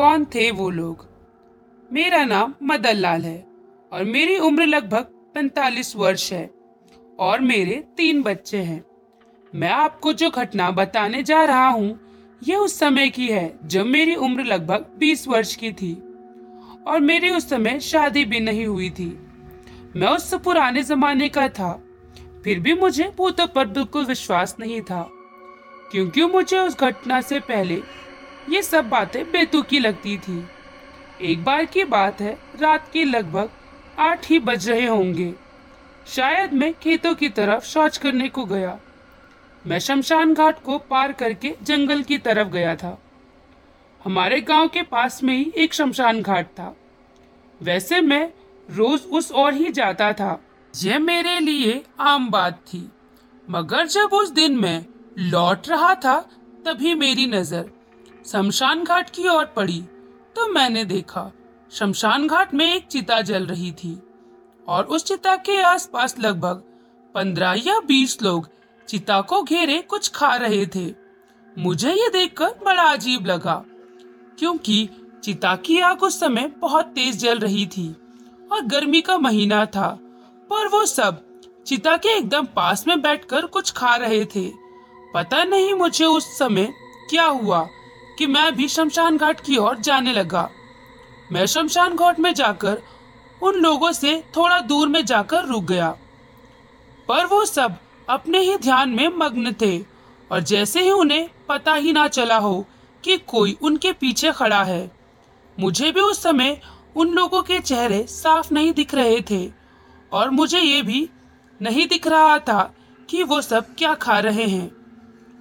कौन थे वो लोग? मेरा नाम मदन लाल है और मेरी उम्र लगभग पैंतालीस वर्ष है और मेरे तीन बच्चे हैं। मैं आपको जो घटना बताने जा रहा हूँ, ये उस समय की है जब मेरी उम्र लगभग बीस वर्ष की थी और मेरी उस समय शादी भी नहीं हुई थी। मैं उस पुराने जमाने का था, फिर भी मुझे भूतों पर बिल्कुल विश्वास नहीं था, क्योंकि मुझे उस घटना से पहले ये सब बातें बेतुकी लगती थी। एक बार की बात है, रात के लगभग आठ ही बज रहे होंगे। शायद मैं खेतों की तरफ़ शौच करने को गया। मैं शमशान घाट को पार करके जंगल की तरफ़ गया था। हमारे गाँव के पास में ही एक शमशान घाट था। वैसे मैं रोज उस ओर ही जाता था। यह मेरे लिए आम बात थी। मगर जब उस दिन मैं लौट रहा था, तभी मेरी नज़र शमशान घाट की ओर पड़ी तो मैंने देखा शमशान घाट में एक चिता जल रही थी और उस चिता के आसपास लगभग पंद्रह या बीस लोग चिता को घेरे कुछ खा रहे थे। मुझे ये देखकर बड़ा अजीब लगा, क्योंकि चिता की आग उस समय बहुत तेज जल रही थी और गर्मी का महीना था, पर वो सब चिता के एकदम पास में बैठकर कुछ खा रहे थे। पता नहीं मुझे उस समय क्या हुआ कि मैं भी शमशान घाट की ओर जाने लगा। मैं शमशान घाट में जाकर उन लोगों से थोड़ा दूर में जाकर रुक गया। पर वो सब अपने ही ध्यान में मग्न थे और जैसे ही उन्हें पता ही ना चला हो कि कोई उनके पीछे खड़ा है, मुझे भी उस समय उन लोगों के चेहरे साफ़ नहीं दिख रहे थे और मुझे ये भी नहीं दिख रहा था कि वो सब क्या खा रहे हैं।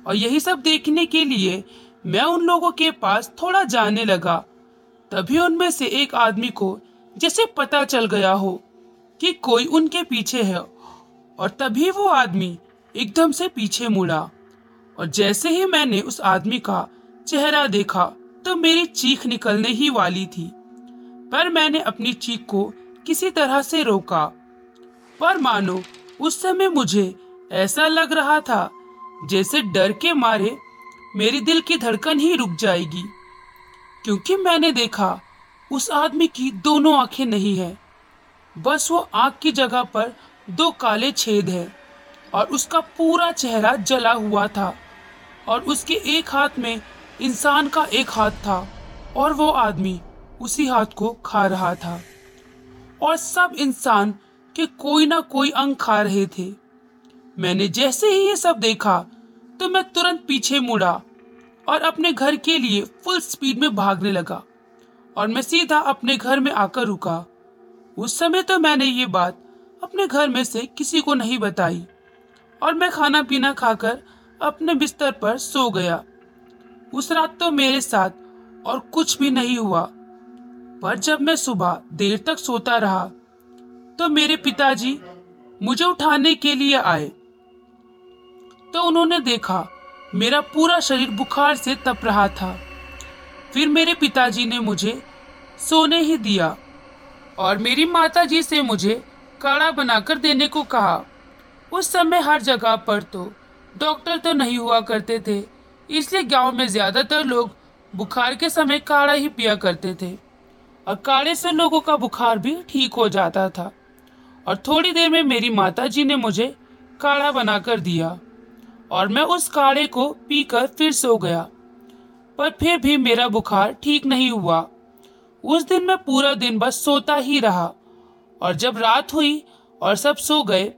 और यही सब देखने के लिए मैं उन लोगों के पास थोड़ा जाने लगा। तभी उनमें से एक आदमी को, जैसे पता चल गया हो कि कोई उनके पीछे है, और तभी वो आदमी एकदम से पीछे मुड़ा। और जैसे ही मैंने उस आदमी का चेहरा देखा तो मेरी चीख निकलने ही वाली थी। पर मैंने अपनी चीख को किसी तरह से रोका। पर मानो, उस समय मुझे ऐसा लग रहा था, जैसे डर के मारे मेरी दिल की धड़कन ही रुक जाएगी। क्योंकि मैंने देखा, उस आदमी की दोनों आँखें नहीं है। बस वो आँख की जगह पर दो काले छेद है और उसका पूरा चेहरा जला हुआ था और उसके एक हाथ में इंसान का एक हाथ था और वो आदमी उसी हाथ को खा रहा था। और सब इंसान के कोई ना कोई अंग खा रहे थे। मैंने जैसे ही ये सब देखा तो मैं तुरंत पीछे मुड़ा और अपने घर के लिए फुल स्पीड में भागने लगा और मैं सीधा अपने घर में आकर रुका। उस समय तो मैंने ये बात अपने घर में से किसी को नहीं बताई और मैं खाना पीना खाकर अपने बिस्तर पर सो गया। उस रात तो मेरे साथ और कुछ भी नहीं हुआ, पर जब मैं सुबह देर तक सोता रहा तो मेरे पिताजी मुझे उठाने के लिए आए। तो उन्होंने देखा, मेरा पूरा शरीर बुखार से तप रहा था। फिर मेरे पिताजी ने मुझे सोने ही दिया और मेरी माताजी से मुझे काढ़ा बनाकर देने को कहा। उस समय हर जगह पर तो डॉक्टर तो नहीं हुआ करते थे, इसलिए गाँव में ज़्यादातर लोग बुखार के समय काढ़ा ही पिया करते थे और काढ़े से लोगों का बुखार भी ठीक हो जाता था। और थोड़ी देर में मेरी माताजी ने मुझे काढ़ा बनाकर दिया। और मैं उस काढ़े को पीकर फिर सो गया। पर फिर भी मेरा बुखार ठीक नहीं हुआ। उस दिन मैं पूरा दिन बस सोता ही रहा और जब रात हुई और सब सो गए,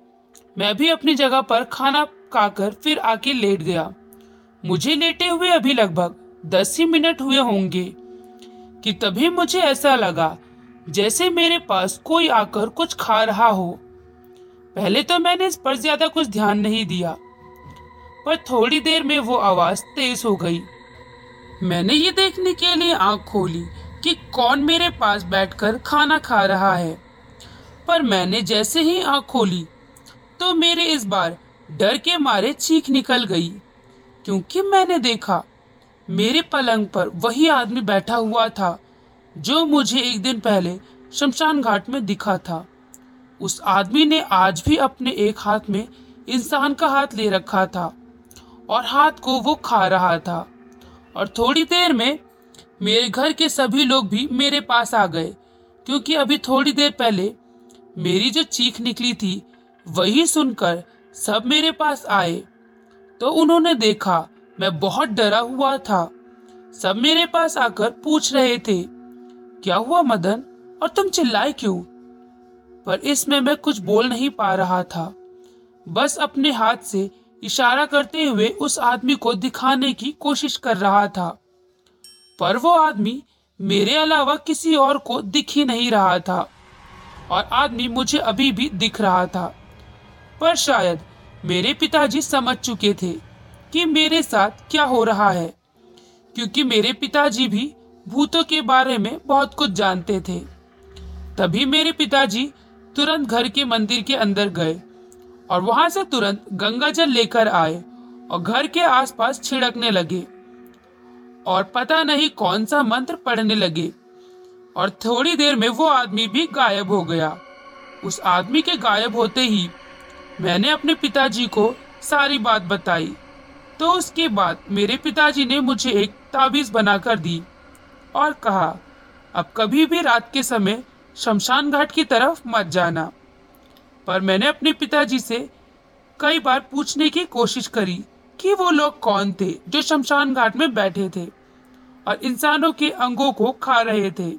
मैं भी अपनी जगह पर खाना खाकर फिर आके लेट गया। मुझे लेटे हुए अभी लगभग दस ही मिनट हुए होंगे कि तभी मुझे ऐसा लगा जैसे मेरे पास कोई आकर कुछ खा रहा हो। पहले तो मैंने इस पर ज़्यादा कुछ ध्यान नहीं दिया। पर थोड़ी देर में वो आवाज़ तेज हो गई। मैंने ये देखने के लिए आँख खोली कि कौन मेरे पास बैठकर खाना खा रहा है। पर मैंने जैसे ही आँख खोली तो मेरे इस बार डर के मारे चीख निकल गई, क्योंकि मैंने देखा मेरे पलंग पर वही आदमी बैठा हुआ था, जो मुझे एक दिन पहले शमशान घाट में दिखा था। उस आदमी ने आज भी अपने एक हाथ में इंसान का हाथ ले रखा था। और हाथ को वो खा रहा था। और थोड़ी देर में मेरे घर के सभी लोग भी मेरे पास आ गए, क्योंकि अभी थोड़ी देर पहले मेरी जो चीख निकली थी, वही सुनकर सब मेरे पास आए। तो उन्होंने देखा, मैं बहुत डरा हुआ था। सब मेरे पास आकर पूछ रहे थे, क्या हुआ मदन? और तुम चिल्लाए क्यों? पर इसमें मैं कुछ बोल नहीं पा रहा था। बस अपने हाथ से इशारा करते हुए उस आदमी को दिखाने की कोशिश कर रहा था। पर वो आदमी मेरे अलावा किसी और को दिख ही नहीं रहा था और आदमी मुझे अभी भी दिख रहा था। पर शायद मेरे पिताजी समझ चुके थे कि मेरे साथ क्या हो रहा है, क्योंकि मेरे पिताजी भी भूतों के बारे में बहुत कुछ जानते थे। तभी मेरे पिताजी तुरंत घर के मंदिर के अंदर गए। और वहाँ से तुरंत गंगा जल लेकर आए और घर के आसपास छिड़कने लगे। और पता नहीं कौन सा मंत्र पढ़ने लगे। और थोड़ी देर में वो आदमी भी गायब हो गया। उस आदमी के गायब होते ही मैंने अपने पिताजी को सारी बात बताई। तो उसके बाद मेरे पिताजी ने मुझे एक ताबीज बनाकर दी और कहा, अब कभी भी रात के समय शमशान घाट की तरफ़ मत जाना। पर मैंने अपने पिताजी से कई बार पूछने की कोशिश करी कि वो लोग कौन थे जो शमशान घाट में बैठे थे और इंसानों के अंगों को खा रहे थे।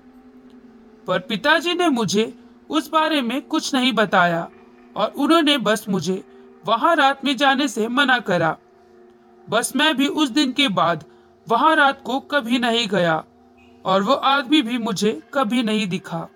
पर पिताजी ने मुझे उस बारे में कुछ नहीं बताया और उन्होंने बस मुझे वहाँ रात में जाने से मना करा। बस मैं भी उस दिन के बाद वहाँ रात को कभी नहीं गया और वो आदमी भी मुझे कभी नहीं दिखा।